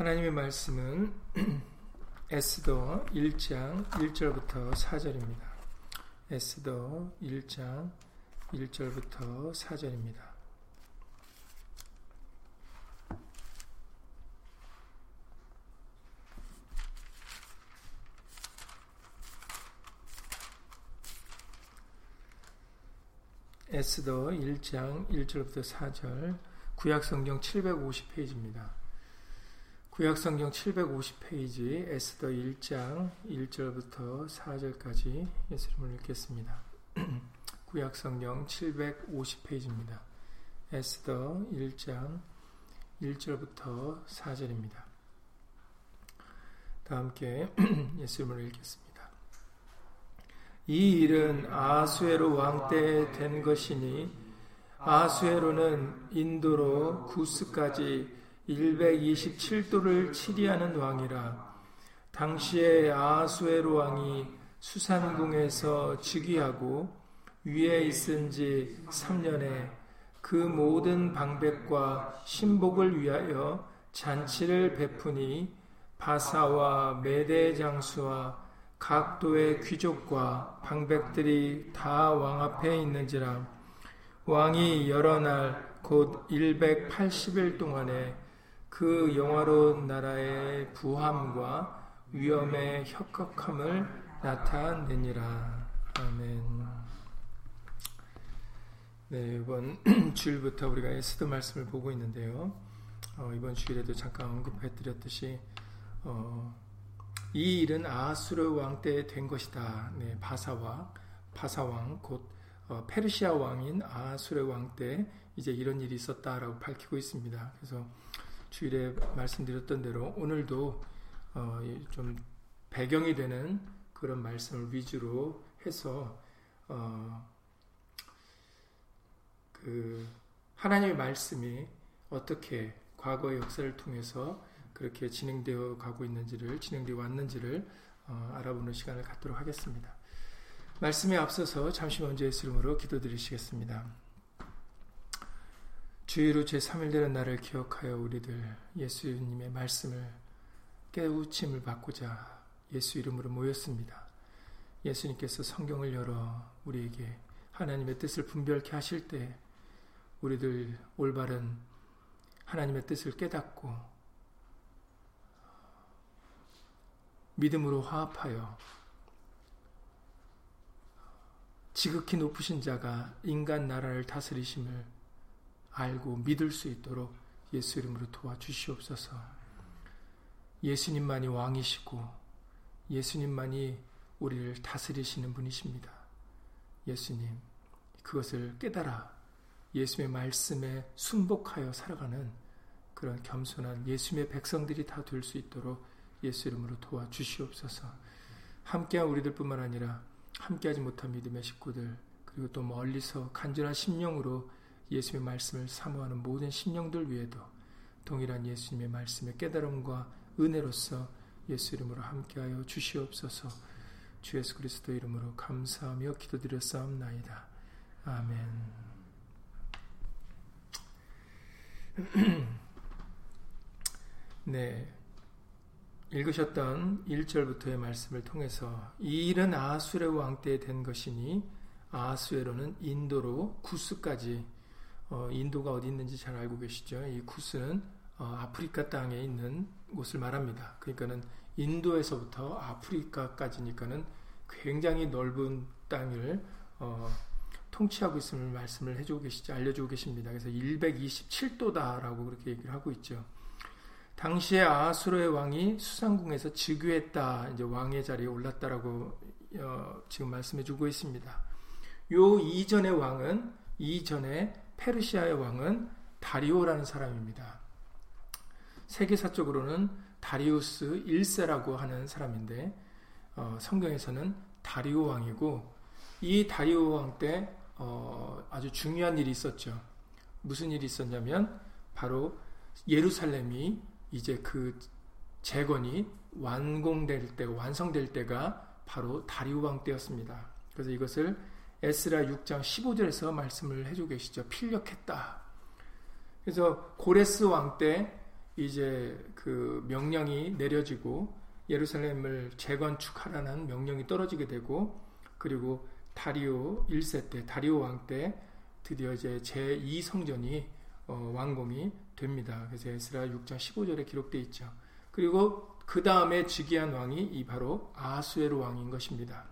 하나님의 말씀은 에스더 1장 1절부터 4절입니다. 에스더 1장 1절부터 4절입니다. 에스더 1장 1절부터 4절 구약성경 750페이지입니다. 구약성경 750페이지 에스더 1장 1절부터 4절까지 예수님을 읽겠습니다. 구약성경 750페이지입니다. 에스더 1장 1절부터 4절입니다. 다 함께 예수님을 읽겠습니다. 이 일은 아수에로 왕 때 된 것이니 아수에로는 인도로 구스까지 127도를 치리하는 왕이라 당시에 아수에로 왕이 수산궁에서 즉위하고 위에 있은 지 3년에 그 모든 방백과 신복을 위하여 잔치를 베푸니 바사와 메대 장수와 각도의 귀족과 방백들이 다 왕 앞에 있는지라 왕이 여러 날 곧 180일 동안에 그 영화로운 나라의 부함과 위험의 혁혁함을 나타내니라. 아멘. 네, 이번 주일부터 우리가 에스더 말씀을 보고 있는데요. 어, 이번 주일에도 잠깐 언급해 드렸듯이 어, 이 일은 아수르 왕 때 된 것이다. 네, 바사왕, 바사왕 곧 어, 페르시아 왕인 아수르 왕 때 이제 이런 일이 있었다라고 밝히고 있습니다. 그래서 주일에 말씀드렸던 대로 오늘도 어, 좀 배경이 되는 그런 말씀을 위주로 해서 어, 그 하나님의 말씀이 어떻게 과거의 역사를 통해서 그렇게 진행되어 가고 있는지를 진행되어 왔는지를 어, 알아보는 시간을 갖도록 하겠습니다. 말씀에 앞서서 잠시 먼저 예수 이름으로 기도드리시겠습니다. 주의로 제3일 되는 날을 기억하여 우리들 예수님의 말씀을 깨우침을 받고자 예수 이름으로 모였습니다. 예수님께서 성경을 열어 우리에게 하나님의 뜻을 분별케 하실 때 우리들 올바른 하나님의 뜻을 깨닫고 믿음으로 화합하여 지극히 높으신 자가 인간 나라를 다스리심을 알고 믿을 수 있도록 예수 이름으로 도와주시옵소서. 예수님만이 왕이시고 예수님만이 우리를 다스리시는 분이십니다. 예수님, 그것을 깨달아 예수의 말씀에 순복하여 살아가는 그런 겸손한 예수의 백성들이 다 될 수 있도록 예수 이름으로 도와주시옵소서. 함께한 우리들뿐만 아니라 함께하지 못한 믿음의 식구들 그리고 또 멀리서 간절한 심령으로 예수의 말씀을 사모하는 모든 심령들 위에도 동일한 예수님의 말씀의 깨달음과 은혜로서 예수 이름으로 함께하여 주시옵소서. 주 예수 그리스도 이름으로 감사하며 기도드렸사옵나이다. 아멘. 네. 읽으셨던 1절부터의 말씀을 통해서 이 일은 아수레 왕때된 것이니 아수에로는 인도로 구스까지 어, 인도가 어디 있는지 잘 알고 계시죠? 이 쿠스는 어, 아프리카 땅에 있는 곳을 말합니다. 그러니까는 인도에서부터 아프리카까지니까는 굉장히 넓은 땅을 어, 통치하고 있음을 말씀을 해주고 계시죠. 알려주고 계십니다. 그래서 127도다라고 그렇게 얘기를 하고 있죠. 당시에 아수르의 왕이 수상궁에서 즉위했다. 이제 왕의 자리에 올랐다라고 어, 지금 말씀해 주고 있습니다. 요 이전의 왕은 이전에 페르시아의 왕은 다리오라는 사람입니다. 세계사적으로는 다리우스 1세라고 하는 사람인데 어, 성경에서는 다리오 왕이고 이 다리오 왕때 어, 아주 중요한 일이 있었죠. 무슨 일이 있었냐면 바로 예루살렘이 이제 그 재건이 완공될 때 완성될 때가 바로 다리오 왕 때였습니다. 그래서 이것을 에스라 6장 15절에서 말씀을 해주고 계시죠. 필력했다. 그래서 고레스 왕 때 이제 그 명령이 내려지고 예루살렘을 재건축하라는 명령이 떨어지게 되고 그리고 다리오 1세 때 다리오 왕 때 드디어 이제 제2 성전이 어, 완공이 됩니다. 그래서 에스라 6장 15절에 기록되어 있죠. 그리고 그 다음에 즉위한 왕이 이 바로 아수에로 왕인 것입니다.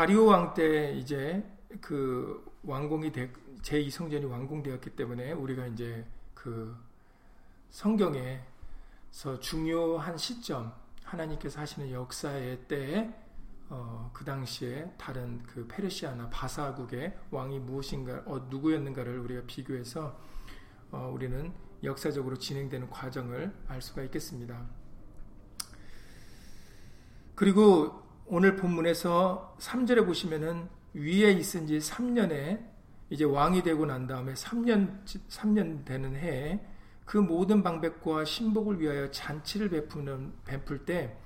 다리오 왕 때 이제 그 완공이 되, 제2 성전이 완공되었기 때문에 우리가 이제 그 성경에서 중요한 시점 하나님께서 하시는 역사의 때에 어, 그 당시에 다른 그 페르시아나 바사국의 왕이 무엇인가 어, 누구였는가를 우리가 비교해서 어, 우리는 역사적으로 진행되는 과정을 알 수가 있겠습니다. 그리고 오늘 본문에서 3절에 보시면은 위에 있은 지 3년에 이제 왕이 되고 난 다음에 3년 3년 되는 해에 그 모든 방백과 신복을 위하여 잔치를 베푸는 베풀 때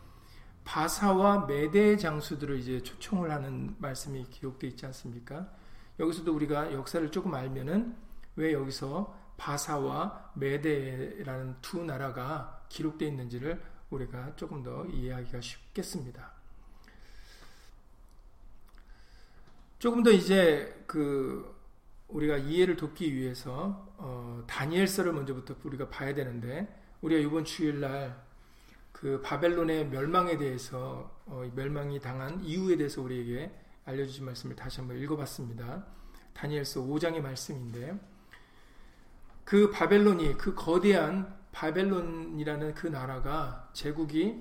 바사와 메대의 장수들을 이제 초청을 하는 말씀이 기록되어 있지 않습니까? 여기서도 우리가 역사를 조금 알면은 왜 여기서 바사와 메대라는 두 나라가 기록되어 있는지를 우리가 조금 더 이해하기가 쉽겠습니다. 조금 더 이제 그 우리가 이해를 돕기 위해서 어, 다니엘서를 먼저부터 우리가 봐야 되는데 우리가 이번 주일날 그 바벨론의 멸망에 대해서 어, 멸망이 당한 이유에 대해서 우리에게 알려주신 말씀을 다시 한번 읽어봤습니다. 다니엘서 5장의 말씀인데 그 바벨론이 그 거대한 바벨론이라는 그 나라가 제국이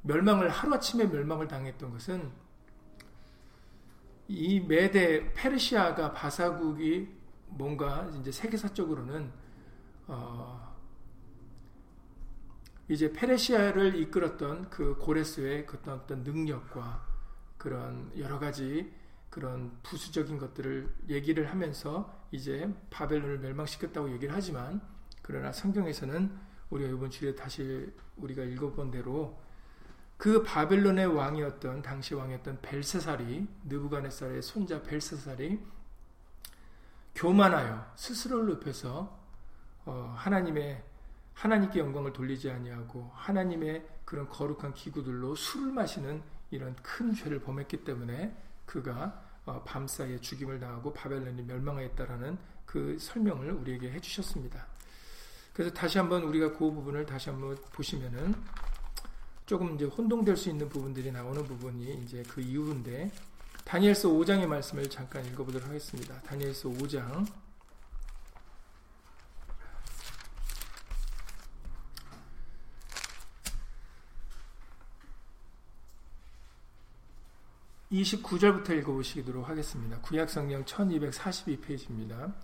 멸망을 하루아침에 멸망을 당했던 것은 이 메대 페르시아가 바사국이 뭔가 이제 세계사적으로는 어 이제 페르시아를 이끌었던 그 고레스의 그 어떤 능력과 그런 여러 가지 그런 부수적인 것들을 얘기를 하면서 이제 바벨론을 멸망시켰다고 얘기를 하지만 그러나 성경에서는 우리가 이번 주에 다시 우리가 읽어본 대로 그 바벨론의 왕이었던 당시 왕이었던 벨사살이 느부갓네살의 손자 벨사살이 교만하여 스스로를 높여서 어, 하나님의 하나님께 영광을 돌리지 아니하고 하나님의 그런 거룩한 기구들로 술을 마시는 이런 큰 죄를 범했기 때문에 그가 어, 밤사이에 죽임을 당하고 바벨론이 멸망하였다라는 그 설명을 우리에게 해주셨습니다. 그래서 다시 한번 우리가 그 부분을 다시 한번 보시면은 조금 이제 혼동될 수 있는 부분들이 나오는 부분이 이제 그 이유인데 다니엘서 5장의 말씀을 잠깐 읽어보도록 하겠습니다. 다니엘서 5장 29절부터 읽어보시도록 하겠습니다. 구약성경 1242페이지입니다.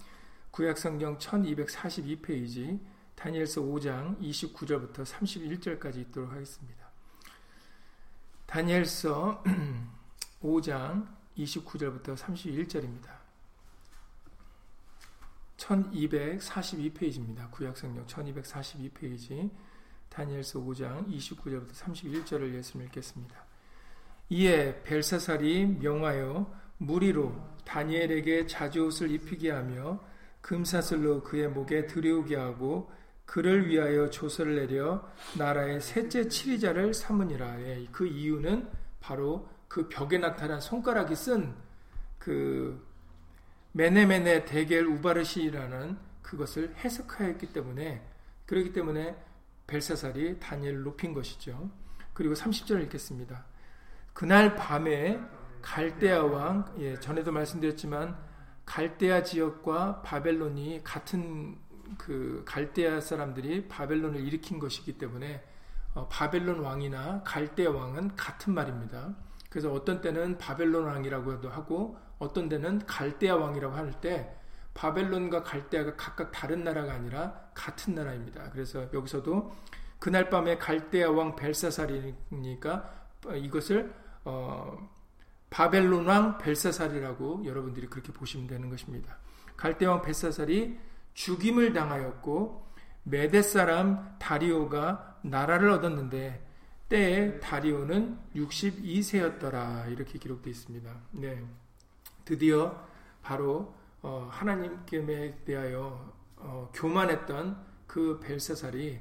구약성경 1242페이지 다니엘서 5장 29절부터 31절까지 있도록 하겠습니다. 다니엘서 5장 29절부터 31절입니다. 1242페이지입니다. 구약성경 1242페이지 다니엘서 5장 29절부터 31절을 예수님 읽겠습니다. 이에 벨사살이 명하여 무리로 다니엘에게 자주옷을 입히게 하며 금사슬로 그의 목에 들이우게 하고 그를 위하여 조서를 내려 나라의 셋째 치리자를 삼으니라. 예, 그 이유는 바로 그 벽에 나타난 손가락이 쓴 그 메네메네 데겔 우바르시라는 그것을 해석하였기 때문에 그렇기 때문에 벨사살이 다니엘을 높인 것이죠. 그리고 30절을 읽겠습니다. 그날 밤에 갈대아 왕, 예, 전에도 말씀드렸지만 갈대아 지역과 바벨론이 같은 그 갈대아 사람들이 바벨론을 일으킨 것이기 때문에 어, 바벨론 왕이나 갈대아 왕은 같은 말입니다. 그래서 어떤 때는 바벨론 왕이라고도 하고 어떤 때는 갈대아 왕이라고 할 때 바벨론과 갈대아가 각각 다른 나라가 아니라 같은 나라입니다. 그래서 여기서도 그날 밤에 갈대아 왕 벨사살이니까 이것을 어, 바벨론 왕 벨사살이라고 여러분들이 그렇게 보시면 되는 것입니다. 갈대아 왕 벨사살이 죽임을 당하였고 메데 사람 다리오가 나라를 얻었는데 때에 다리오는 62세였더라 이렇게 기록되어 있습니다. 네, 드디어 바로 어, 하나님께 대하여 어, 교만했던 그 벨사살이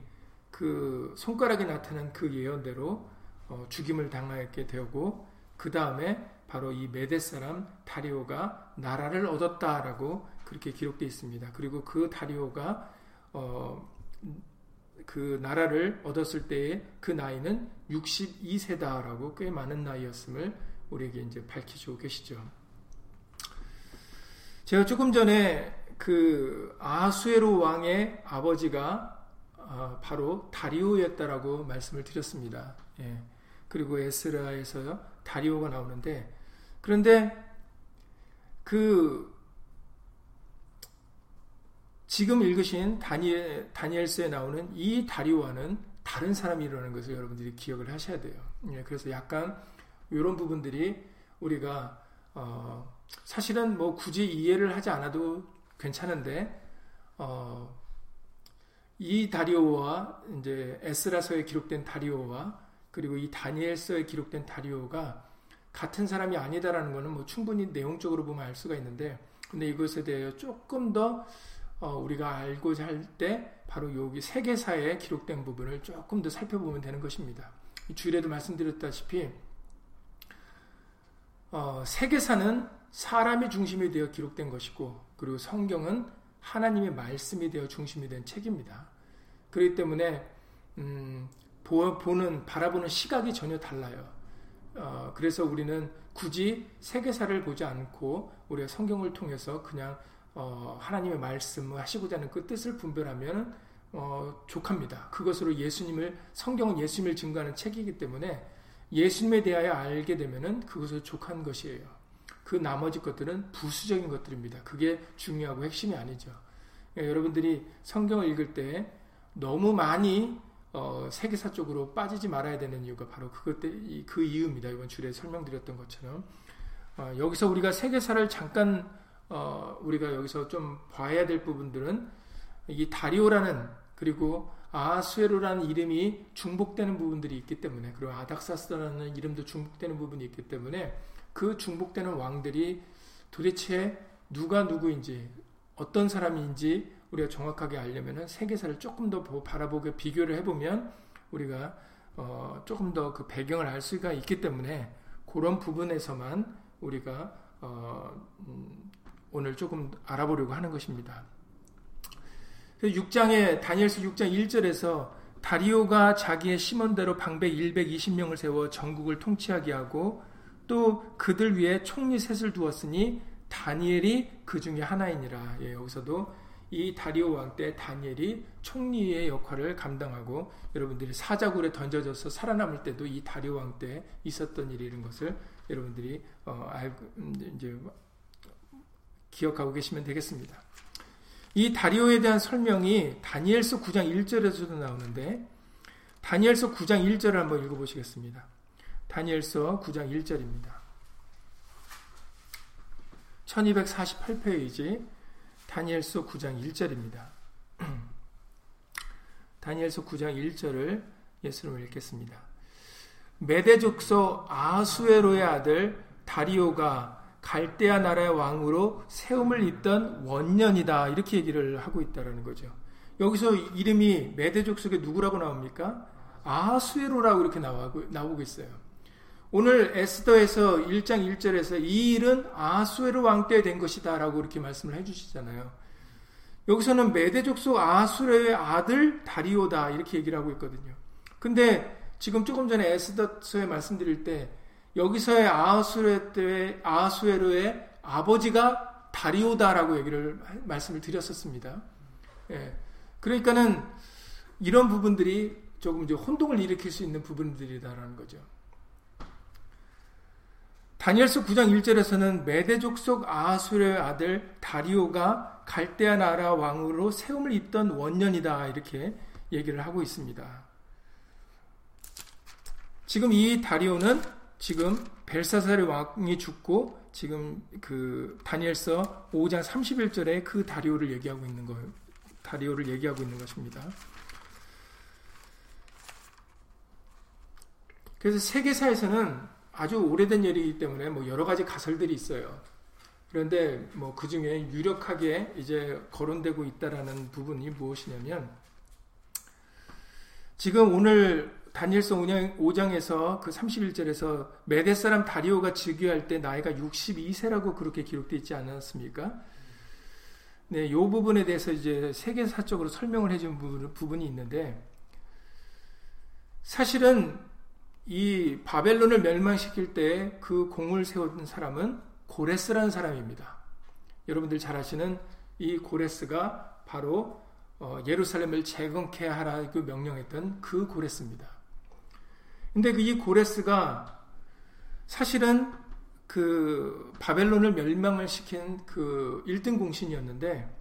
그 손가락에 나타난 그 예언대로 어, 죽임을 당하게 되고 그 다음에 바로 이 메데 사람 다리오가 나라를 얻었다라고 그렇게 기록되어 있습니다. 그리고 그 다리오가 어, 그 나라를 얻었을 때의 그 나이는 62세다라고 꽤 많은 나이였음을 우리에게 이제 밝히시고 계시죠. 제가 조금 전에 그 아수에로 왕의 아버지가 어, 바로 다리오였다라고 말씀을 드렸습니다. 예. 그리고 에스라에서 다리오가 나오는데 그런데 그 지금 읽으신 다니엘, 다니엘서에 나오는 이 다리오와는 다른 사람이라는 것을 여러분들이 기억을 하셔야 돼요. 예, 그래서 약간 이런 부분들이 우리가 어, 사실은 뭐 굳이 이해를 하지 않아도 괜찮은데 어, 이 다리오와 이제 에스라서에 기록된 다리오와 그리고 이 다니엘서에 기록된 다리오가 같은 사람이 아니다라는 것은 뭐 충분히 내용적으로 보면 알 수가 있는데 근데 이것에 대해 조금 더 어, 우리가 알고자 할 때 바로 여기 세계사에 기록된 부분을 조금 더 살펴보면 되는 것입니다. 주일에도 말씀드렸다시피 어, 세계사는 사람이 중심이 되어 기록된 것이고 그리고 성경은 하나님의 말씀이 되어 중심이 된 책입니다. 그렇기 때문에 음, 보는 바라보는 시각이 전혀 달라요. 어, 그래서 우리는 굳이 세계사를 보지 않고 우리가 성경을 통해서 그냥 어, 하나님의 말씀을 하시고자 하는 그 뜻을 분별하면 어, 족합니다. 그것으로 예수님을 성경은 예수님을 증거하는 책이기 때문에 예수님에 대하여 알게 되면은 그것을 족한 것이에요. 그 나머지 것들은 부수적인 것들입니다. 그게 중요하고 핵심이 아니죠. 그러니까 여러분들이 성경을 읽을 때 너무 많이 어, 세계사 쪽으로 빠지지 말아야 되는 이유가 바로 그것 때, 그 이유입니다. 이번 주에 설명드렸던 것처럼. 어, 여기서 우리가 세계사를 잠깐, 어, 우리가 여기서 좀 봐야 될 부분들은 이 다리오라는 그리고 아수에로라는 이름이 중복되는 부분들이 있기 때문에 그리고 아닥사스라는 이름도 중복되는 부분이 있기 때문에 그 중복되는 왕들이 도대체 누가 누구인지 어떤 사람인지 우리가 정확하게 알려면은 세계사를 조금 더 바라보게 비교를 해보면 우리가 어 조금 더 그 배경을 알 수가 있기 때문에 그런 부분에서만 우리가 어음 오늘 조금 알아보려고 하는 것입니다. 6장에 다니엘서 6장 1절에서 다리오가 자기의 심원대로 방백 120명을 세워 전국을 통치하게 하고 또 그들 위에 총리 셋을 두었으니 다니엘이 그 중에 하나이니라. 예, 여기서도 이 다리오 왕 때 다니엘이 총리의 역할을 감당하고 여러분들이 사자굴에 던져져서 살아남을 때도 이 다리오 왕 때 있었던 일이라는 것을 여러분들이 어, 알고 음, 이제 기억하고 계시면 되겠습니다. 이 다리오에 대한 설명이 다니엘서 9장 1절에서도 나오는데 다니엘서 9장 1절을 한번 읽어보시겠습니다. 다니엘서 9장 1절입니다. 1248페이지 다니엘서 9장 1절입니다. 다니엘서 9장 1절을 예수님 읽겠습니다. 메대족서 아수에로의 아들 다리오가 갈대아 나라의 왕으로 세움을 잇던 원년이다 이렇게 얘기를 하고 있다라는 거죠. 여기서 이름이 메대족 속에 누구라고 나옵니까? 아수에로라고 이렇게 나오고 있어요. 오늘 에스더에서 1장 1절에서 이 일은 아수에로 왕때 된 것이다 라고 이렇게 말씀을 해주시잖아요. 여기서는 메대족 속 아수레의 아들 다리오다 이렇게 얘기를 하고 있거든요. 근데 지금 조금 전에 에스더서에 말씀드릴 때 여기서의 아수레 때 아수에로의 아버지가 다리오다라고 얘기를 말씀을 드렸었습니다. 예. 그러니까는 이런 부분들이 조금 이제 혼동을 일으킬 수 있는 부분들이다라는 거죠. 다니엘서 9장 1절에서는 메대족 속 아수르의 아들 다리오가 갈대아 나라 왕으로 세움을 입던 원년이다 이렇게 얘기를 하고 있습니다. 지금 이 다리오는 지금 벨사살의 왕이 죽고 지금 그 다니엘서 5장 31절에 그 다리오를 얘기하고 있는 거예요. 다리오를 얘기하고 있는 것입니다. 그래서 세계사에서는 아주 오래된 일이기 때문에 뭐 여러 가지 가설들이 있어요. 그런데 뭐 그 중에 유력하게 이제 거론되고 있다라는 부분이 무엇이냐면 지금 오늘 다니엘서 5장에서 그 31절에서 메대 사람 다리오가 즉위할 때 나이가 62세라고 그렇게 기록되어 있지 않았습니까? 네, 이 부분에 대해서 이제 세계사적으로 설명을 해준 부분이 있는데 사실은 이 바벨론을 멸망시킬 때 그 공을 세운 사람은 고레스라는 사람입니다. 여러분들 잘 아시는 이 고레스가 바로 어, 예루살렘을 재건케 하라고 명령했던 그 고레스입니다. 근데 그이 고레스가 사실은 그 바벨론을 멸망을 시킨 그 1등 공신이었는데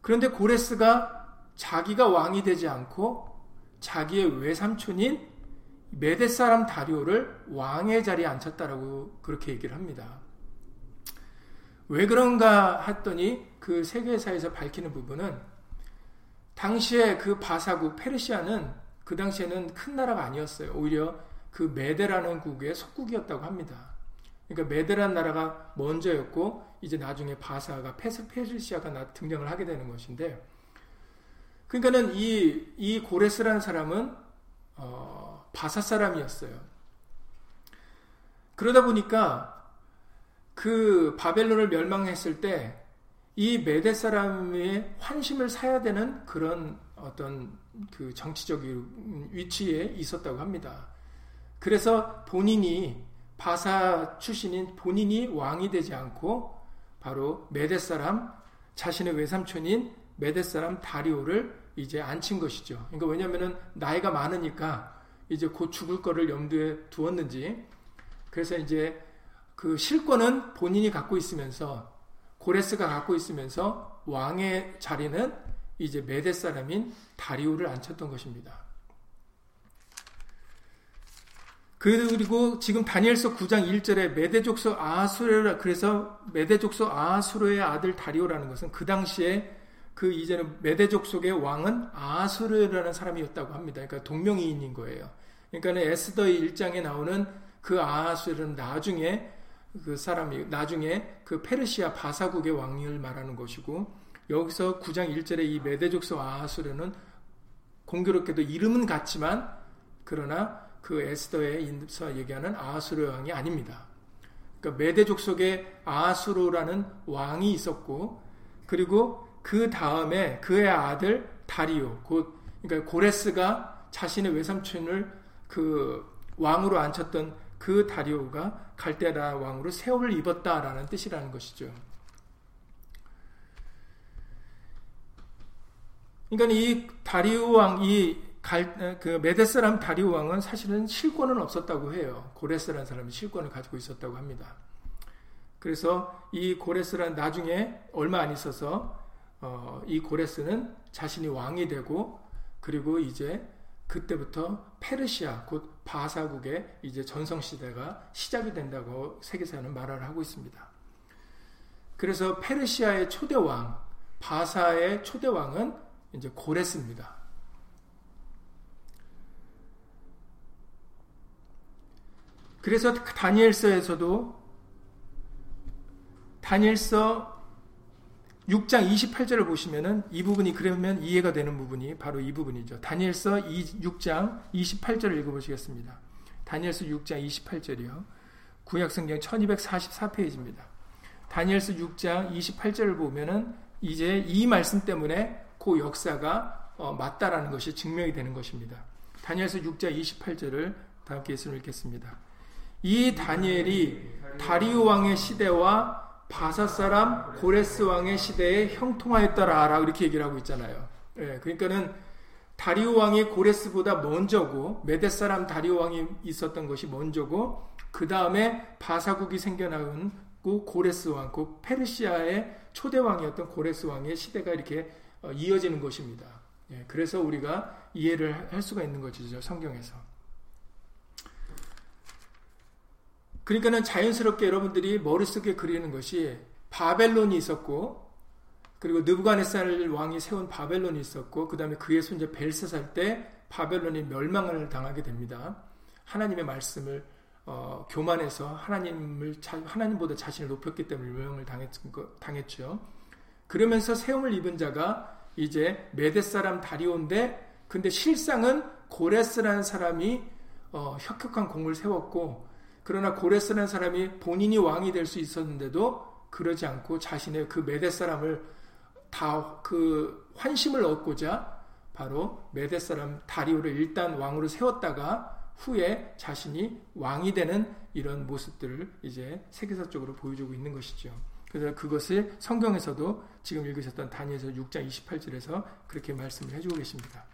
그런데 고레스가 자기가 왕이 되지 않고 자기의 외삼촌인 메데 사람 다리오를 왕의 자리에 앉혔다라고 그렇게 얘기를 합니다. 왜 그런가 했더니 그 세계사에서 밝히는 부분은 당시에 그 바사국 페르시아는 그 당시에는 큰 나라가 아니었어요. 오히려 그 메데라는 국의 속국이었다고 합니다. 그러니까 메데란 나라가 먼저였고 이제 나중에 바사가 페르시아가 등장을 하게 되는 것인데 그러니까는 이, 이 고레스라는 사람은 어, 바사 사람이었어요. 그러다 보니까 그 바벨론을 멸망했을 때 이 메데 사람의 환심을 사야 되는 그런 어떤 그 정치적인 위치에 있었다고 합니다. 그래서 본인이 바사 출신인 본인이 왕이 되지 않고 바로 메데 사람 자신의 외삼촌인 메데 사람 다리오를 이제 앉힌 것이죠. 그러니까 왜냐하면 나이가 많으니까 이제 곧 죽을 거를 염두에 두었는지 그래서 이제 그 실권은 본인이 갖고 있으면서 고레스가 갖고 있으면서 왕의 자리는 이제 메데 사람인 다리오를 앉혔던 것입니다. 그리고 지금 다니엘서 9장 1절에 메데족소 아수르라 그래서 메데족소 아수르의 아들 다리오라는 것은 그 당시에 그 이제는 메데족속의 왕은 아수르라는 사람이었다고 합니다. 그러니까 동명이인인 거예요. 그러니까 에스더의 1장에 나오는 그 아수르는 나중에 그 사람이 나중에 그 페르시아 바사국의 왕을 말하는 것이고 여기서 9장 1절에 이 메데족소 아수르는 공교롭게도 이름은 같지만 그러나 그 에스더의 인서 얘기하는 아수르 왕이 아닙니다. 그러니까 메대족 속에 아수르라는 왕이 있었고 그리고 그 다음에 그의 아들 다리오 곧 그러니까 고레스가 자신의 외삼촌을 그 왕으로 앉혔던 그 다리오가 갈대라 왕으로 세월을 입었다라는 뜻이라는 것이죠. 그러니까 이 다리오 왕 이 갈, 그 메데스람 다리오 왕은 사실은 실권은 없었다고 해요. 고레스라는 사람이 실권을 가지고 있었다고 합니다. 그래서 이 고레스란 나중에 얼마 안 있어서 어, 이 고레스는 자신이 왕이 되고 그리고 이제 그때부터 페르시아 곧 바사국의 이제 전성 시대가 시작이 된다고 세계사는 말을 하고 있습니다. 그래서 페르시아의 초대 왕, 바사의 초대 왕은 이제 고레스입니다. 그래서 다니엘서에서도 다니엘서 6장 28절을 보시면은 이 부분이 그러면 이해가 되는 부분이 바로 이 부분이죠. 다니엘서 6장 28절을 읽어보시겠습니다. 다니엘서 6장 28절이요. 구약성경 1244페이지입니다. 다니엘서 6장 28절을 보면은 이제 이 말씀 때문에 그 역사가 어, 맞다라는 것이 증명이 되는 것입니다. 다니엘서 6장 28절을 다 함께 읽겠습니다. 이 다니엘이 다리우 왕의 시대와 바사 사람 고레스 왕의 시대에 형통하였더라 이렇게 얘기를 하고 있잖아요. 예, 그러니까는 다리우 왕이 고레스보다 먼저고 메데 사람 다리우 왕이 있었던 것이 먼저고 그 다음에 바사국이 생겨나고 고레스 왕, 그 페르시아의 초대 왕이었던 고레스 왕의 시대가 이렇게 어, 이어지는 것입니다. 예, 그래서 우리가 이해를 할 수가 있는 것이죠 성경에서. 그러니까는 자연스럽게 여러분들이 머릿속에 그리는 것이 바벨론이 있었고 그리고 느부갓네살 왕이 세운 바벨론이 있었고 그 다음에 그의 손자 벨사살 때 바벨론이 멸망을 당하게 됩니다. 하나님의 말씀을 어, 교만해서 하나님을 하나님보다 자신을 높였기 때문에 멸망을 당했, 당했죠. 그러면서 세움을 입은 자가 이제 메데 사람 다리온데 근데 실상은 고레스라는 사람이 어, 혁혁한 공을 세웠고 그러나 고레스라는 사람이 본인이 왕이 될 수 있었는데도 그러지 않고 자신의 그 메데 사람을 다 그 환심을 얻고자 바로 메데 사람 다리오를 일단 왕으로 세웠다가 후에 자신이 왕이 되는 이런 모습들을 이제 세계사적으로 보여주고 있는 것이죠. 그래서 그것을 성경에서도 지금 읽으셨던 다니엘서 6장 28절에서 그렇게 말씀을 해주고 계십니다.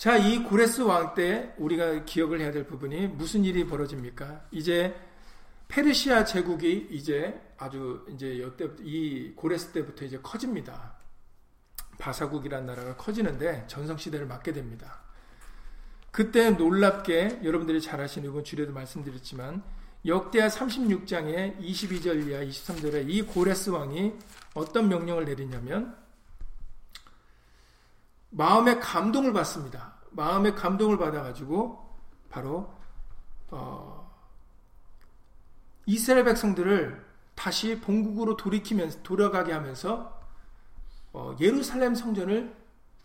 자, 이 고레스 왕 때 우리가 기억을 해야 될 부분이 무슨 일이 벌어집니까? 이제 페르시아 제국이 이제 아주 이제 여때 이 고레스 때부터 이제 커집니다. 바사국이라는 나라가 커지는데 전성 시대를 맞게 됩니다. 그때 놀랍게 여러분들이 잘 아시는 이건 주례도 말씀드렸지만 역대하 36장의 22절 이하 23절에 이 고레스 왕이 어떤 명령을 내리냐면 마음의 감동을 받습니다. 마음의 감동을 받아가지고 바로 어, 이스라엘 백성들을 다시 본국으로 돌이키면서 돌아가게 하면서 어, 예루살렘 성전을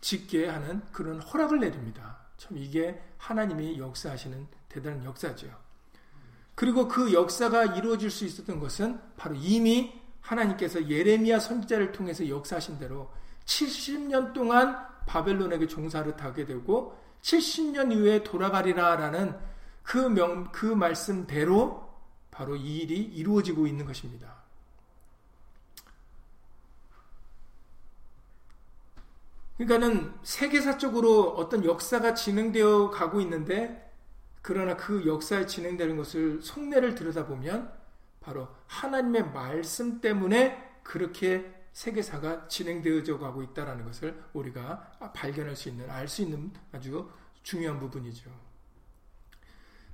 짓게 하는 그런 허락을 내립니다. 참 이게 하나님이 역사하시는 대단한 역사죠. 그리고 그 역사가 이루어질 수 있었던 것은 바로 이미 하나님께서 예레미야 선지자를 통해서 역사하신 대로 70년 동안 바벨론에게 종사를 하게 되고 70년 이후에 돌아가리라라는 그 명, 그 말씀대로 바로 이 일이 이루어지고 있는 것입니다. 그러니까는 세계사적으로 어떤 역사가 진행되어 가고 있는데 그러나 그 역사에 진행되는 것을 속내를 들여다보면 바로 하나님의 말씀 때문에 그렇게 세계사가 진행되어져 가고 있다는 것을 우리가 발견할 수 있는, 알 수 있는 아주 중요한 부분이죠.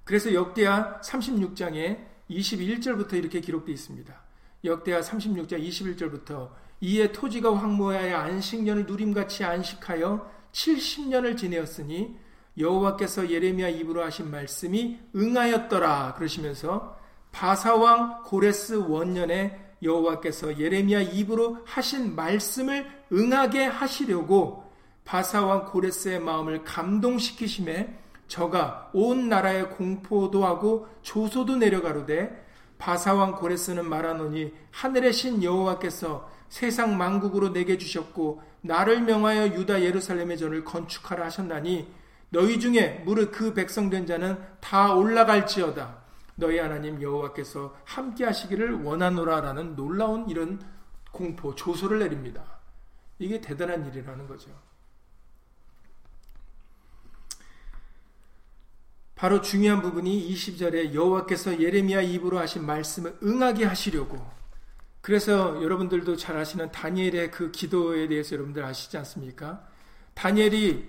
그래서 역대하 36장에 21절부터 이렇게 기록되어 있습니다. 역대하 36장 21절부터 이에 토지가 황무하여 안식년을 누림같이 안식하여 70년을 지내었으니 여호와께서 예레미야 입으로 하신 말씀이 응하였더라 그러시면서 바사왕 고레스 원년에 여호와께서 예레미야 입으로 하신 말씀을 응하게 하시려고 바사왕 고레스의 마음을 감동시키심에 저가 온 나라에 공포도 하고 조소도 내려가로되 바사왕 고레스는 말하노니 하늘의 신 여호와께서 세상 만국으로 내게 주셨고 나를 명하여 유다 예루살렘의 전을 건축하라 하셨나니 너희 중에 무릇 그 백성된 자는 다 올라갈지어다 너희 하나님 여호와께서 함께 하시기를 원하노라라는 놀라운 이런 공포, 조소를 내립니다. 이게 대단한 일이라는 거죠. 바로 중요한 부분이 20절에 여호와께서 예레미야 입으로 하신 말씀을 응하게 하시려고 그래서 여러분들도 잘 아시는 다니엘의 그 기도에 대해서 여러분들 아시지 않습니까? 다니엘이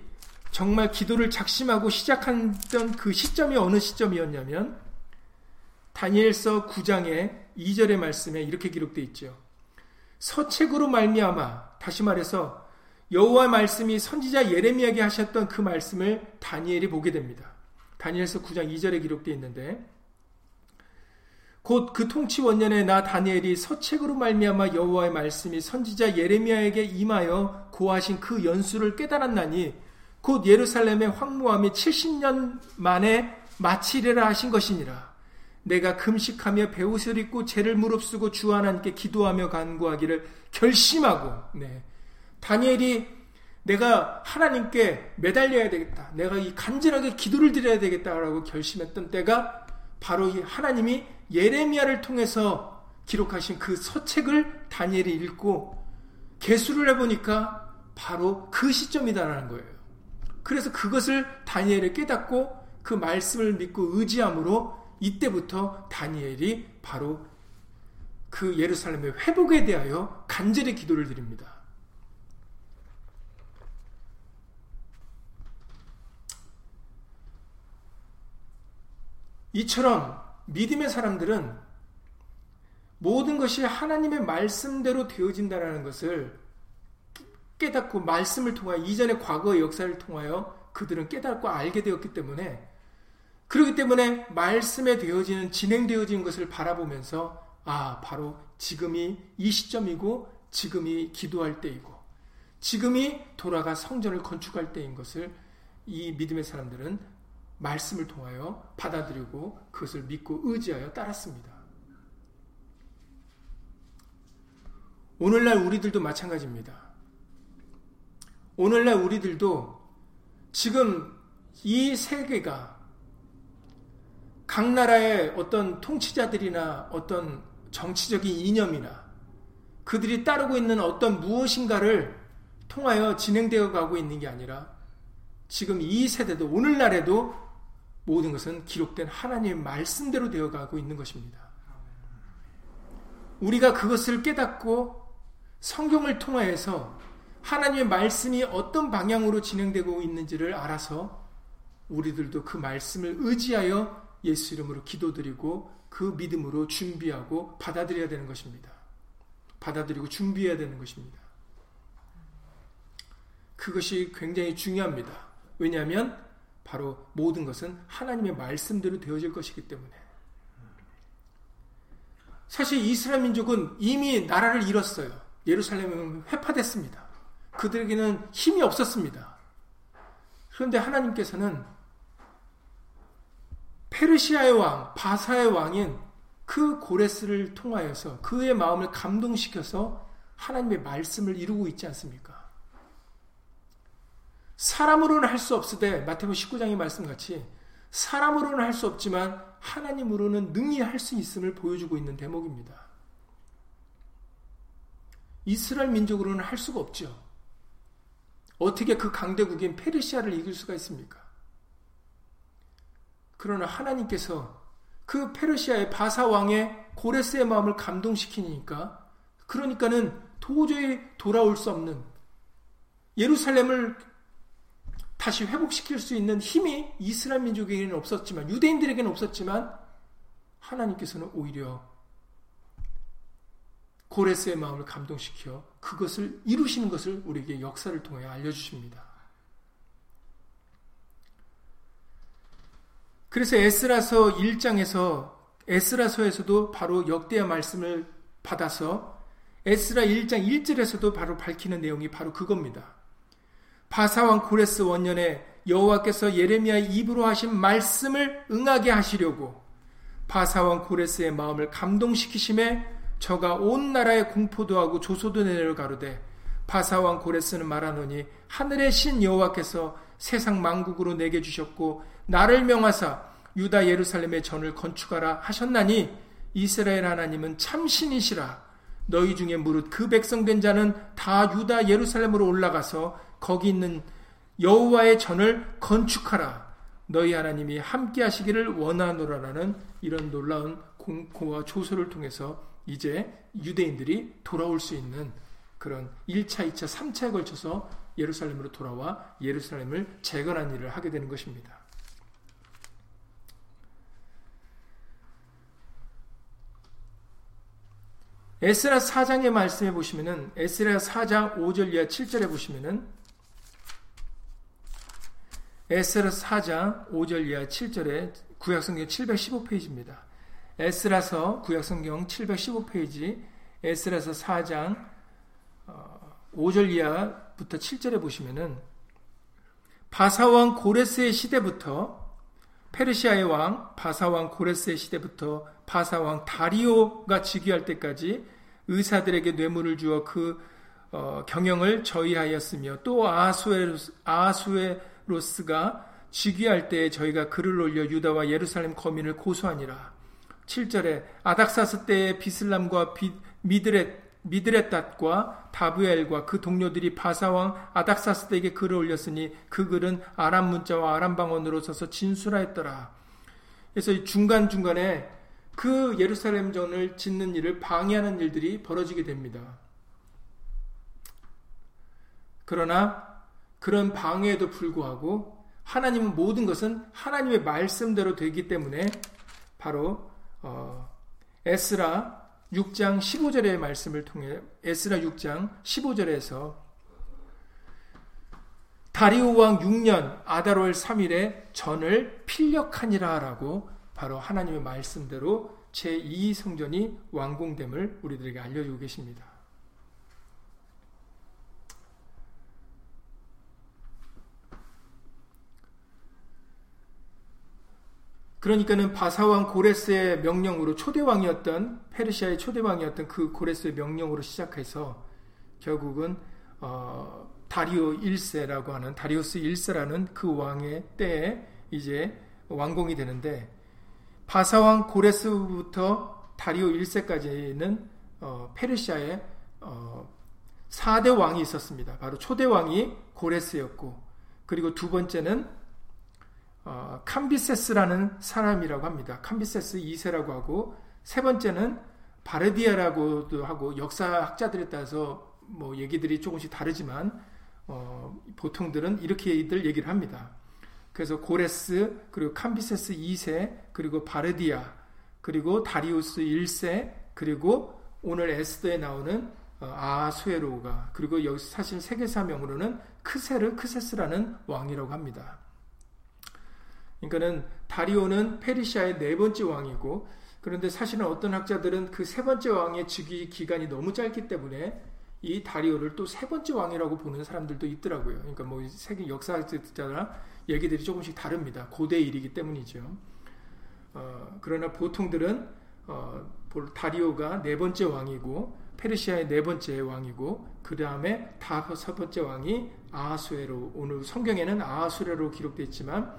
정말 기도를 작심하고 시작했던 그 시점이 어느 시점이었냐면 다니엘서 9장의 2절의 말씀에 이렇게 기록되어 있죠. 서책으로 말미암아 다시 말해서 여호와 말씀이 선지자 예레미야에게 하셨던 그 말씀을 다니엘이 보게 됩니다. 다니엘서 9장 2절에 기록되어 있는데 곧 그 통치 원년에 나 다니엘이 서책으로 말미암아 여호와의 말씀이 선지자 예레미야에게 임하여 고하신 그 연수를 깨달았나니 곧 예루살렘의 황무함이 70년 만에 마치리라 하신 것이니라. 내가 금식하며 배옷을 입고 죄를 무릅쓰고 주 하나님께 기도하며 간구하기를 결심하고 네. 다니엘이 내가 하나님께 매달려야 되겠다. 내가 이 간절하게 기도를 드려야 되겠다라고 결심했던 때가 바로 이 하나님이 예레미야를 통해서 기록하신 그 서책을 다니엘이 읽고 개수를 해보니까 바로 그 시점이다라는 거예요. 그래서 그것을 다니엘이 깨닫고 그 말씀을 믿고 의지함으로 이때부터 다니엘이 바로 그 예루살렘의 회복에 대하여 간절히 기도를 드립니다. 이처럼 믿음의 사람들은 모든 것이 하나님의 말씀대로 되어진다는 것을 깨닫고 말씀을 통하여 이전의 과거의 역사를 통하여 그들은 깨닫고 알게 되었기 때문에 그렇기 때문에 말씀에 되어지는 진행되어진 것을 바라보면서 아 바로 지금이 이 시점이고 지금이 기도할 때이고 지금이 돌아가 성전을 건축할 때인 것을 이 믿음의 사람들은 말씀을 통하여 받아들이고 그것을 믿고 의지하여 따랐습니다. 오늘날 우리들도 마찬가지입니다. 오늘날 우리들도 지금 이 세계가 각 나라의 어떤 통치자들이나 어떤 정치적인 이념이나 그들이 따르고 있는 어떤 무엇인가를 통하여 진행되어 가고 있는 게 아니라 지금 이 세대도 오늘날에도 모든 것은 기록된 하나님의 말씀대로 되어 가고 있는 것입니다. 우리가 그것을 깨닫고 성경을 통하여서 하나님의 말씀이 어떤 방향으로 진행되고 있는지를 알아서 우리들도 그 말씀을 의지하여 예수 이름으로 기도드리고 그 믿음으로 준비하고 받아들여야 되는 것입니다. 받아들이고 준비해야 되는 것입니다. 그것이 굉장히 중요합니다. 왜냐하면 바로 모든 것은 하나님의 말씀대로 되어질 것이기 때문에. 사실 이스라엘 민족은 이미 나라를 잃었어요. 예루살렘은 회파됐습니다. 그들에게는 힘이 없었습니다. 그런데 하나님께서는 페르시아의 왕, 바사의 왕인 그 고레스를 통하여서 그의 마음을 감동시켜서 하나님의 말씀을 이루고 있지 않습니까? 사람으로는 할 수 없으되 마태복음 19장의 말씀같이 사람으로는 할 수 없지만 하나님으로는 능히 할 수 있음을 보여주고 있는 대목입니다. 이스라엘 민족으로는 할 수가 없죠. 어떻게 그 강대국인 페르시아를 이길 수가 있습니까? 그러나 하나님께서 그 페르시아의 바사 왕의 고레스의 마음을 감동시키니까 그러니까는 도저히 돌아올 수 없는 예루살렘을 다시 회복시킬 수 있는 힘이 이스라엘 민족에게는 없었지만 유대인들에게는 없었지만 하나님께서는 오히려 고레스의 마음을 감동시켜 그것을 이루시는 것을 우리에게 역사를 통해 알려주십니다. 그래서 에스라서 1장에서 에스라서에서도 바로 역대의 말씀을 받아서 에스라 1장 1절에서도 바로 밝히는 내용이 바로 그겁니다. 바사왕 고레스 원년에 여호와께서 예레미야 입으로 하신 말씀을 응하게 하시려고 바사왕 고레스의 마음을 감동시키심에 저가 온 나라에 공포도 하고 조소도 내려 가로되 바사왕 고레스는 말하노니 하늘의 신 여호와께서 세상 만국으로 내게 주셨고 나를 명하사 유다 예루살렘의 전을 건축하라 하셨나니 이스라엘 하나님은 참신이시라 너희 중에 무릇 그 백성 된 자는 다 유다 예루살렘으로 올라가서 거기 있는 여호와의 전을 건축하라. 너희 하나님이 함께 하시기를 원하노라라는 이런 놀라운 공고와 조소를 통해서 이제 유대인들이 돌아올 수 있는 그런 1차, 2차, 3차에 걸쳐서 예루살렘으로 돌아와 예루살렘을 재건한 일을 하게 되는 것입니다. 에스라 4장의 말씀해 보시면은 에스라 4장 5절 이하 7절에 보시면은 에스라 4장 5절 이하 7절에 구약성경 715페이지입니다. 에스라서 구약성경 715페이지 에스라서 4장 5절 어, 이하부터 7절에 보시면은 바사왕 고레스의 시대부터 페르시아의 왕 바사왕 고레스의 시대부터 바사왕 다리오가 즉위할 때까지 의사들에게 뇌물을 주어 그 어, 경영을 저희하였으며 또 아수에 아수에로스가 즉위할 때 저희가 글을 올려 유다와 예루살렘 거민을 고소하니라. 7절에 아닥사스 때의 비슬람과 비, 미드렛 미드렛닷과 다브엘과 그 동료들이 바사왕 아닥사스 때에게 글을 올렸으니 그 글은 아람 문자와 아람 방언으로 써서 진술하였더라. 그래서 중간중간에 그 예루살렘전을 짓는 일을 방해하는 일들이 벌어지게 됩니다. 그러나 그런 방해에도 불구하고 하나님은 모든 것은 하나님의 말씀대로 되기 때문에 바로 어, 에스라 6장 15절의 말씀을 통해 에스라 6장 15절에서 다리오 왕 6년 아다롤 3일에 전을 필력하니라라고 바로 하나님의 말씀대로 제2 성전이 완공됨을 우리들에게 알려주고 계십니다. 그러니까는 바사왕 고레스의 명령으로 초대왕이었던 페르시아의 초대왕이었던 그 고레스의 명령으로 시작해서 결국은 어, 다리오 1세라고 하는 다리오스 1세라는 그 왕의 때에 이제 완공이 되는데 바사왕 고레스부터 다리오 1세까지는 어, 페르시아의 어, 4대 왕이 있었습니다. 바로 초대 왕이 고레스였고 그리고 두 번째는 어, 캄비세스라는 사람이라고 합니다. 캄비세스 2세라고 하고 세 번째는 바르디아라고도 하고 역사학자들에 따라서 뭐 얘기들이 조금씩 다르지만 어, 보통들은 이렇게들 얘기를 합니다. 그래서 고레스 그리고 캄비세스 2세 그리고 바르디아 그리고 다리우스 1세 그리고 오늘 에스더에 나오는 어, 아수에로가 그리고 여기 사실 세계사명으로는 크세르 크세스라는 왕이라고 합니다. 그러니까는 다리오는 페르시아의 네 번째 왕이고 그런데 사실은 어떤 학자들은 그 세 번째 왕의 즉위 기간이 너무 짧기 때문에 이 다리오를 또 세 번째 왕이라고 보는 사람들도 있더라고요. 그러니까 뭐 세계 역사학자나 얘기들이 조금씩 다릅니다. 고대 일이기 때문이죠. 어, 그러나 보통들은 어, 다리오가 네 번째 왕이고 페르시아의 네 번째 왕이고 그 다음에 다섯 번째 왕이 아하수에로 오늘 성경에는 아하수에로 기록되어 있지만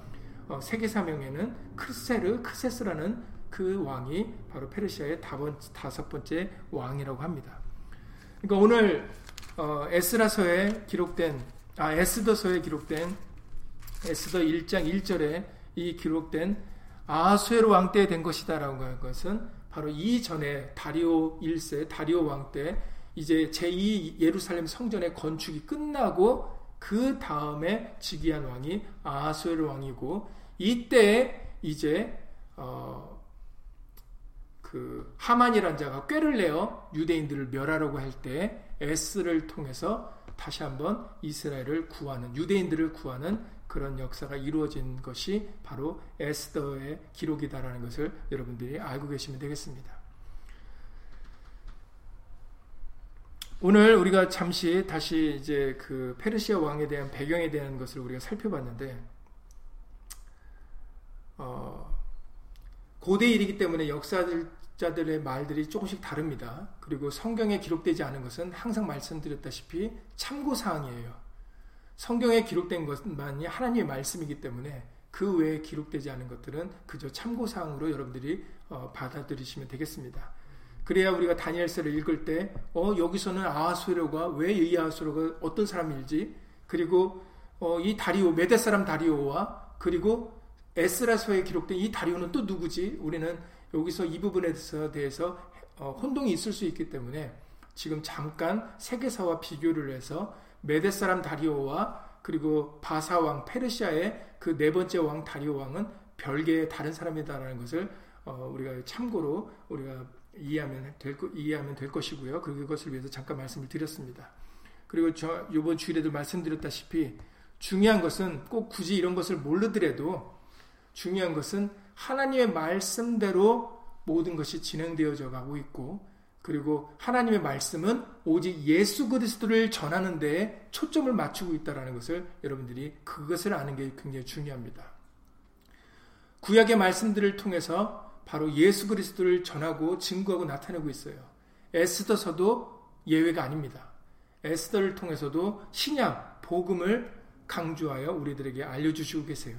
어, 세계사명에는 크세르, 크세스라는 그 왕이 바로 페르시아의 다섯 번째 왕이라고 합니다. 그러니까 오늘 어, 에스라서에 기록된 아 에스더서에 기록된 에스더 1장 1절에 이 기록된 아수에로 왕 때 된 것이다라고 하는 것은 바로 이전에 다리오 1세 다리오 왕 때 이제 제2 예루살렘 성전의 건축이 끝나고 그 다음에 즉위한 왕이 아하수엘 왕이고 이때 이제 어, 그 하만이란 자가 꾀를 내어 유대인들을 멸하려고 할 때 에스를 통해서 다시 한번 이스라엘을 구하는 유대인들을 구하는 그런 역사가 이루어진 것이 바로 에스더의 기록이다라는 것을 여러분들이 알고 계시면 되겠습니다. 오늘 우리가 잠시 다시 이제 그 페르시아 왕에 대한 배경에 대한 것을 우리가 살펴봤는데 어, 고대 일이기 때문에 역사 자들의 말들이 조금씩 다릅니다. 그리고 성경에 기록되지 않은 것은 항상 말씀드렸다시피 참고 사항이에요. 성경에 기록된 것만이 하나님의 말씀이기 때문에 그 외에 기록되지 않은 것들은 그저 참고 사항으로 여러분들이 어, 받아들이시면 되겠습니다. 그래야 우리가 다니엘서를 읽을 때, 어, 여기서는 아하수로가 왜 이 아하수로가 어떤 사람일지, 그리고 어, 이 다리오, 메데 사람 다리오와 그리고 에스라서에 기록된 이 다리오는 또 누구지? 우리는 여기서 이 부분에 대해서 어, 혼동이 있을 수 있기 때문에 지금 잠깐 세계사와 비교를 해서 메데 사람 다리오와 그리고 바사 왕 페르시아의 그 네 번째 왕 다리오 왕은 별개의 다른 사람이다라는 것을 어, 우리가 참고로 우리가 이해하면 될, 이해하면 될 것이고요. 그것을 위해서 잠깐 말씀을 드렸습니다. 그리고 저 이번 주일에도 말씀드렸다시피 중요한 것은 꼭 굳이 이런 것을 모르더라도 중요한 것은 하나님의 말씀대로 모든 것이 진행되어져 가고 있고 그리고 하나님의 말씀은 오직 예수 그리스도를 전하는 데에 초점을 맞추고 있다는 것을 여러분들이 그것을 아는 게 굉장히 중요합니다. 구약의 말씀들을 통해서 바로 예수 그리스도를 전하고 증거하고 나타내고 있어요. 에스더서도 예외가 아닙니다. 에스더를 통해서도 신약 복음을 강조하여 우리들에게 알려 주시고 계세요.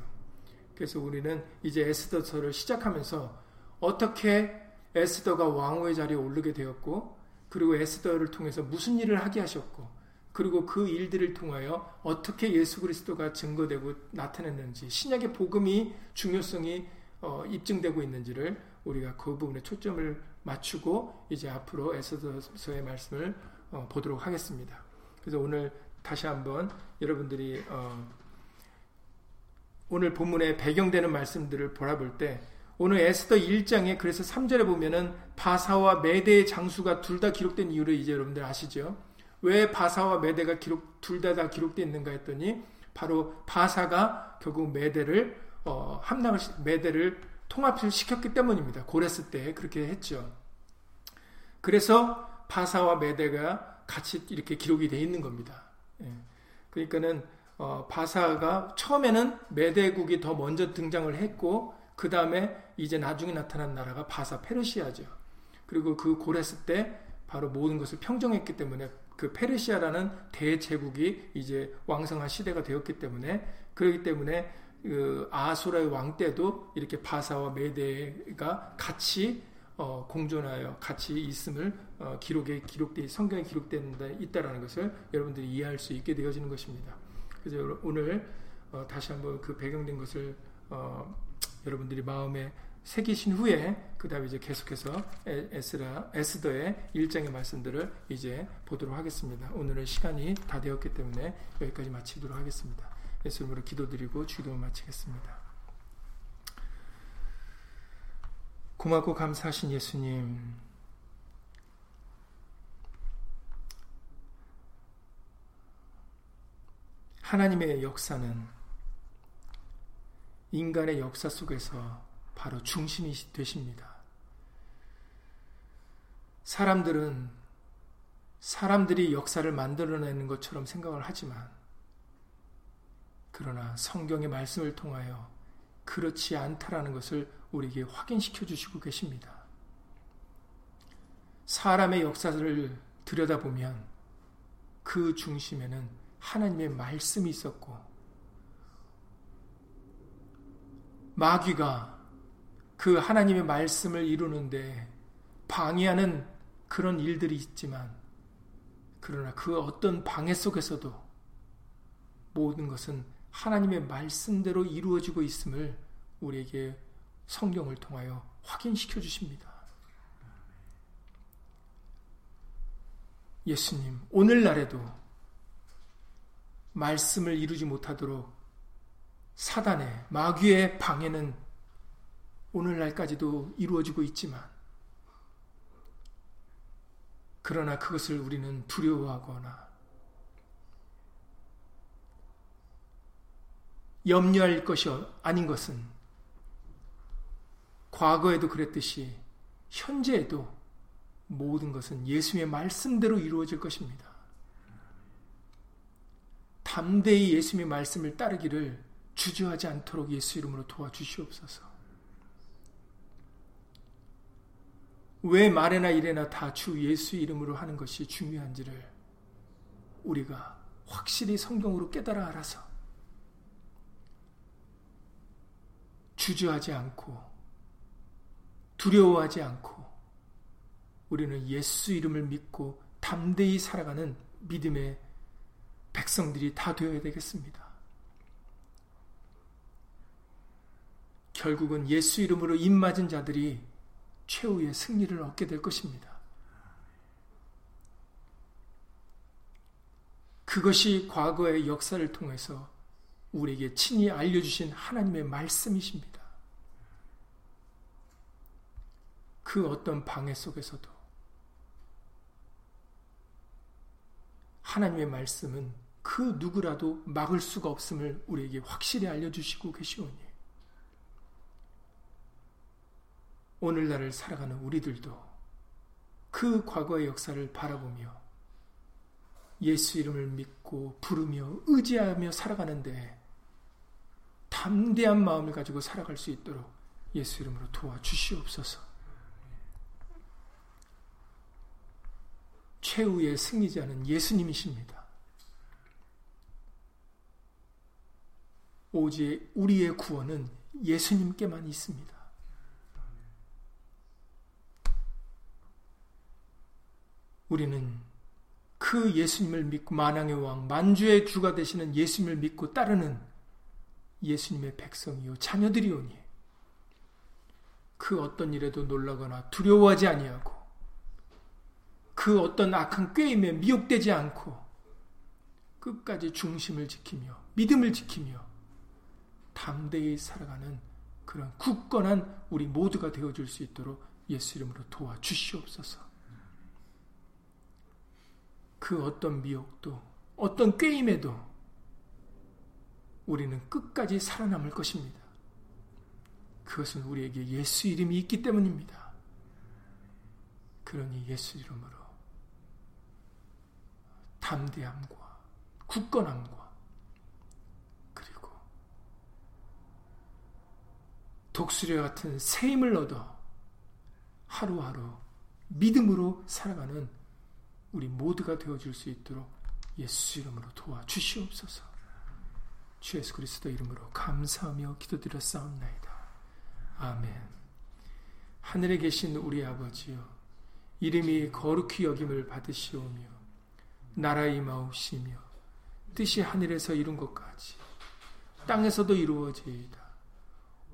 그래서 우리는 이제 에스더서를 시작하면서 어떻게 에스더가 왕후의 자리에 오르게 되었고 그리고 에스더를 통해서 무슨 일을 하게 하셨고 그리고 그 일들을 통하여 어떻게 예수 그리스도가 증거되고 나타냈는지 신약의 복음이 중요성이 어, 입증되고 있는지를 우리가 그 부분에 초점을 맞추고 이제 앞으로 에스더서의 말씀을 어, 보도록 하겠습니다. 그래서 오늘 다시 한번 여러분들이 어, 오늘 본문에 배경되는 말씀들을 돌아볼 때 오늘 에스더 1장에 그래서 3절에 보면은 바사와 메대의 장수가 둘 다 기록된 이유를 이제 여러분들 아시죠? 왜 바사와 메대가 기록 둘다다 기록되어 있는가 했더니 바로 바사가 결국 메대를 어, 함락을 메대를 통합을 시켰기 때문입니다. 고레스 때 그렇게 했죠. 그래서 바사와 메대가 같이 이렇게 기록이 되어 있는 겁니다. 예. 그러니까는 어, 바사가 처음에는 메대국이 더 먼저 등장을 했고 그 다음에 이제 나중에 나타난 나라가 바사 페르시아죠. 그리고 그 고레스 때 바로 모든 것을 평정했기 때문에 그 페르시아라는 대제국이 이제 왕성한 시대가 되었기 때문에 그렇기 때문에 그 아수라의 왕 때도 이렇게 바사와 메대가 같이 어, 공존하여 같이 있음을 어, 기록에 기록돼 성경에 기록된 데 있다라는 것을 여러분들이 이해할 수 있게 되어지는 것입니다. 그래서 오늘 어, 다시 한번 그 배경된 것을 어, 여러분들이 마음에 새기신 후에 그 다음에 이제 계속해서 에스라 에스더의 일장의 말씀들을 이제 보도록 하겠습니다. 오늘은 시간이 다 되었기 때문에 여기까지 마치도록 하겠습니다. 예수님으로 기도드리고 주기도 마치겠습니다. 고맙고 감사하신 예수님. 하나님의 역사는 인간의 역사 속에서 바로 중심이 되십니다. 사람들은 사람들이 역사를 만들어내는 것처럼 생각을 하지만 그러나 성경의 말씀을 통하여 그렇지 않다라는 것을 우리에게 확인시켜 주시고 계십니다. 사람의 역사를 들여다보면 그 중심에는 하나님의 말씀이 있었고 마귀가 그 하나님의 말씀을 이루는데 방해하는 그런 일들이 있지만 그러나 그 어떤 방해 속에서도 모든 것은 하나님의 말씀대로 이루어지고 있음을 우리에게 성경을 통하여 확인시켜 주십니다. 예수님, 오늘날에도 말씀을 이루지 못하도록 사단의 마귀의 방해는 오늘날까지도 이루어지고 있지만 그러나 그것을 우리는 두려워하거나 염려할 것이 아닌 것은 과거에도 그랬듯이 현재에도 모든 것은 예수의 말씀대로 이루어질 것입니다. 담대히 예수님의 말씀을 따르기를 주저하지 않도록 예수 이름으로 도와주시옵소서. 왜 말에나 이래나 다 주 예수 이름으로 하는 것이 중요한지를 우리가 확실히 성경으로 깨달아 알아서 주저하지 않고 두려워하지 않고 우리는 예수 이름을 믿고 담대히 살아가는 믿음의 백성들이 다 되어야 되겠습니다. 결국은 예수 이름으로 입맞은 자들이 최후의 승리를 얻게 될 것입니다. 그것이 과거의 역사를 통해서 우리에게 친히 알려주신 하나님의 말씀이십니다. 그 어떤 방해 속에서도 하나님의 말씀은 그 누구라도 막을 수가 없음을 우리에게 확실히 알려주시고 계시오니 오늘날을 살아가는 우리들도 그 과거의 역사를 바라보며 예수 이름을 믿고 부르며 의지하며 살아가는데 담대한 마음을 가지고 살아갈 수 있도록 예수 이름으로 도와주시옵소서. 최후의 승리자는 예수님이십니다. 오직 우리의 구원은 예수님께만 있습니다. 우리는 그 예수님을 믿고 만왕의 왕, 만주의 주가 되시는 예수님을 믿고 따르는 예수님의 백성이요 자녀들이오니 그 어떤 일에도 놀라거나 두려워하지 아니하고 그 어떤 악한 꾀임에 미혹되지 않고 끝까지 중심을 지키며 믿음을 지키며 담대히 살아가는 그런 굳건한 우리 모두가 되어줄 수 있도록 예수 이름으로 도와주시옵소서. 그 어떤 미혹도 어떤 꾀임에도 우리는 끝까지 살아남을 것입니다. 그것은 우리에게 예수 이름이 있기 때문입니다. 그러니 예수 이름으로 담대함과 굳건함과 그리고 독수리 같은 새 힘을 얻어 하루하루 믿음으로 살아가는 우리 모두가 되어줄 수 있도록 예수 이름으로 도와주시옵소서. 주 예수 그리스도 이름으로 감사하며 기도드렸사옵나이다. 아멘. 하늘에 계신 우리 아버지여, 이름이 거룩히 여김을 받으시오며, 나라의 마옵시며, 뜻이 하늘에서 이룬 것 같이, 땅에서도 이루어지이다.